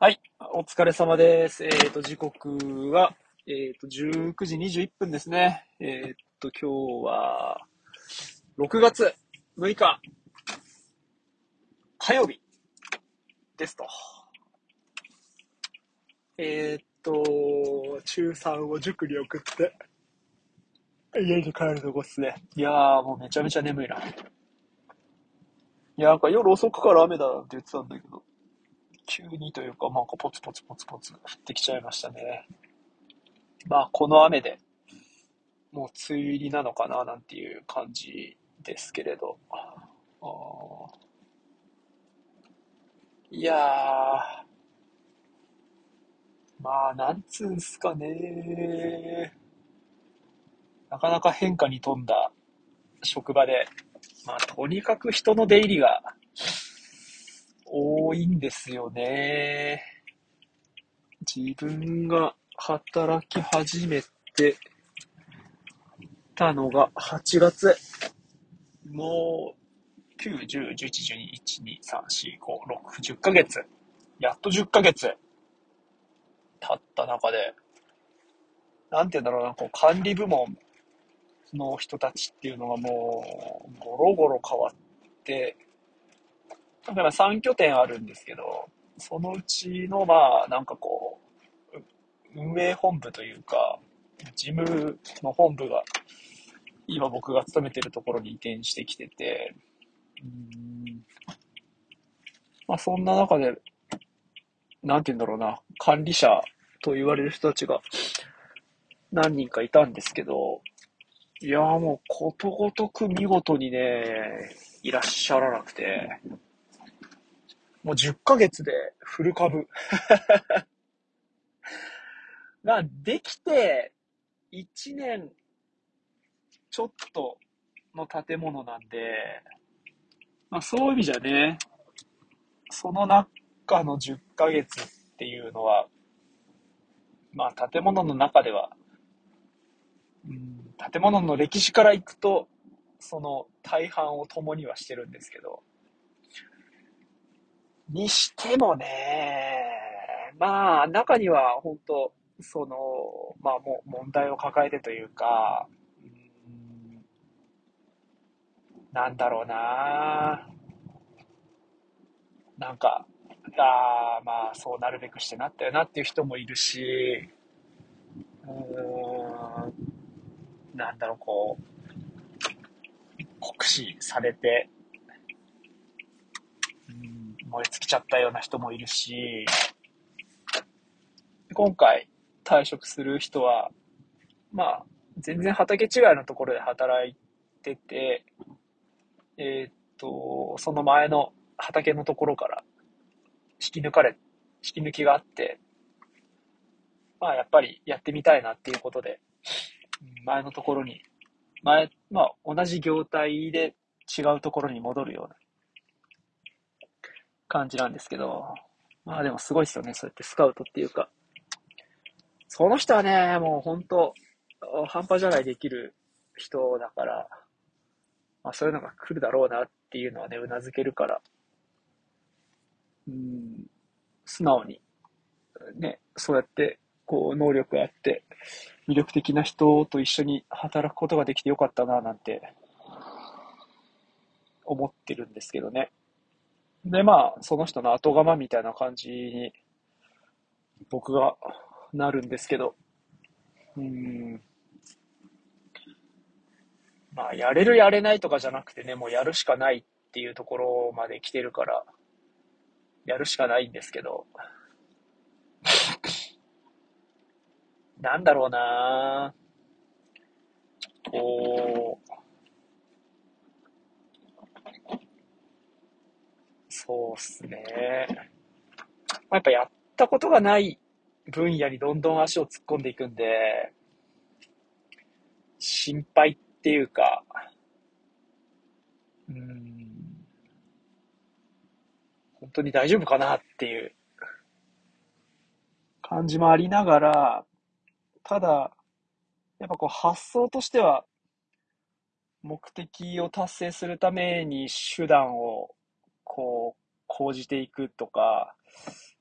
はい、お疲れ様です。えっ、と、時刻は、えっ、と、19時21分ですね。えっ、と、今日は、6月6日、火曜日ですと。えっ、と、中3を塾に送って、家に帰るとこっすね。いやー、もうめちゃめちゃ眠いな。いや、なんか夜遅くから雨だって言ってたんだけど、急にというか、なんかポツポツポツポツ降ってきちゃいましたね。まあ、この雨で、もう梅雨入りなのかな、なんていう感じですけれど。いやー、まあ、なんつうんすかね。なかなか変化に富んだ職場で、まあ、とにかく人の出入りが多いんですよね。自分が働き始めてたのが8月。もう、9、10、11、12、1、2、3、4、5、6、10ヶ月。やっと10ヶ月経った中で、なんて言うんだろうな、こう管理部門の人たちっていうのがもう、ゴロゴロ変わって、だから3拠点あるんですけど、そのうちの、まあ、なんかこう、運営本部というか、事務の本部が、今僕が勤めてるところに移転してきてて、うんまあそんな中で、なんて言うんだろうな、管理者と言われる人たちが何人かいたんですけど、いやもうことごとく見事にね、いらっしゃらなくて、もう10ヶ月でフル株。ができて1年ちょっとの建物なんで、まあそういう意味じゃね、その中の10ヶ月っていうのは、まあ建物の中では、うん、建物の歴史からいくと、その大半を共にはしてるんですけど、にしてもね、まあ、中には本当、その、まあもう問題を抱えてというか、うんなんだろうな。なんか、ああ、まあそうなるべくしてなったよなっていう人もいるし、うん、なんだろう、こう、酷使されて、燃え尽きちゃったような人もいるし、今回退職する人は、まあ、全然畑違いのところで働いてて、えっと、その前の畑のところから引き抜かれ、引き抜きがあって、まあやっぱりやってみたいなっていうことで、前のところに、前、まあ同じ業態で違うところに戻るような感じなんですけど、まあでもすごいですよね、そうやってスカウトっていうか。その人はね、もう本当、半端じゃないできる人だから、まあそういうのが来るだろうなっていうのはね、うなずけるから、うん、素直に、ね、そうやって、こう、能力あって、魅力的な人と一緒に働くことができてよかったな、なんて、思ってるんですけどね。で、まあ、その人の後釜みたいな感じに、僕がなるんですけど、うん、まあ、やれるやれないとかじゃなくてね、もうやるしかないっていうところまで来てるから、やるしかないんですけど、なんだろうなこう、そうっすね。まあやっぱやったことがない分野にどんどん足を突っ込んでいくんで、心配っていうか、うん、本当に大丈夫かなっていう感じもありながら、ただ、やっぱこう発想としては、目的を達成するために手段をこう講じていくとか、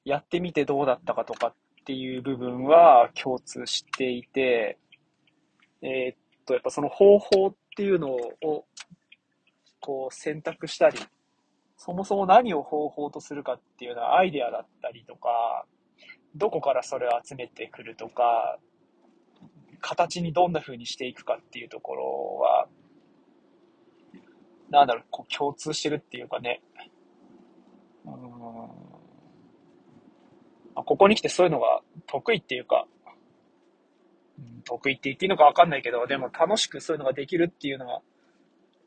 やってみてどうだったかとかっていう部分は共通していて、えー、っと、やっぱその方法っていうのを、こう選択したり、そもそも何を方法とするかっていうのはアイデアだったりとか、どこからそれを集めてくるとか、形にどんな風にしていくかっていうところは、なんだろう、こう共通してるっていうかね。うんここに来てそういうのが得意っていうか、得意って言っていいのかわかんないけど、でも楽しくそういうのができるっていうのは、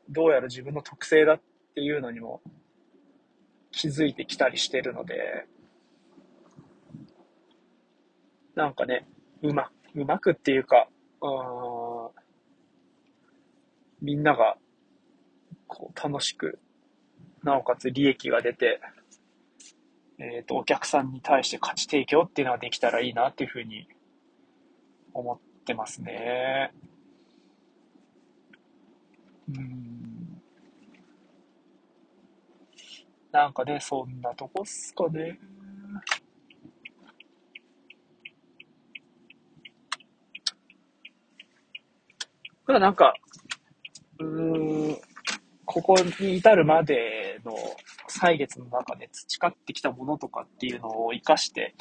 どうやら自分の特性だっていうのにも気づいてきたりしてるので、なんかね、うま、うまくっていうか、うん、みんなが、こう、楽しく、なおかつ利益が出て、えっ、ー、と、お客さんに対して価値提供っていうのができたらいいなっていうふうに思ってますね。うん。なんかね、そんなとこっすかね。ただなんか、うん、ここに至るまでの歳月の中で培ってきたものとかっていうのを活かして、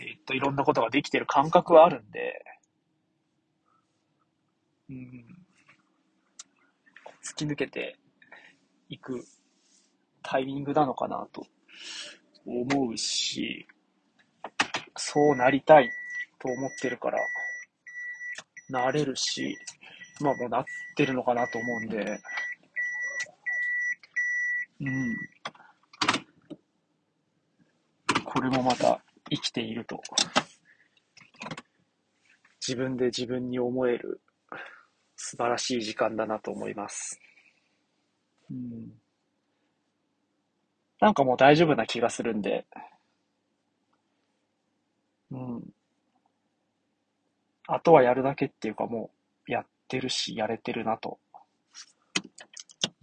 え、っと、いろんなことができてる感覚はあるんで、うん、突き抜けていくタイミングなのかなと思うし、そうなりたいと思ってるから、なれるし、まあもうなってるのかなと思うんで、うん。これもまた生きていると、自分で自分に思える素晴らしい時間だなと思います。うん。なんかもう大丈夫な気がするんで、うん。あとはやるだけっていうかもうやってるし、やれてるなと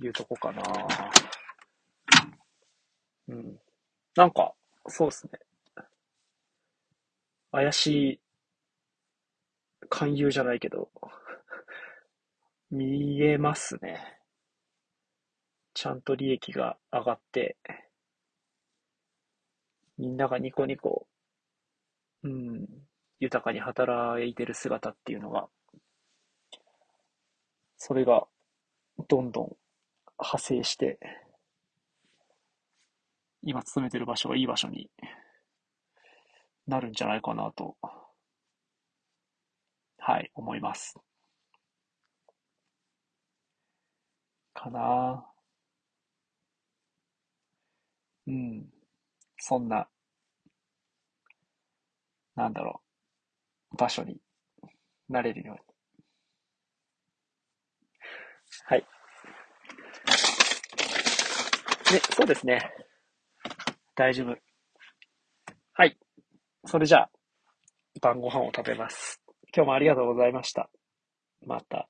いうとこかな。うん。なんか、そうですね。怪しい勧誘じゃないけど、見えますね。ちゃんと利益が上がって、みんながニコニコ、うん、豊かに働いてる姿っていうのが、それがどんどん派生して、今勤めてる場所がいい場所になるんじゃないかなと、はい、思います。かなうん。そんな、なんだろう、場所になれるように。はい。で、そうですね。大丈夫。はい。それじゃあ、晩ご飯を食べます。今日もありがとうございました。また。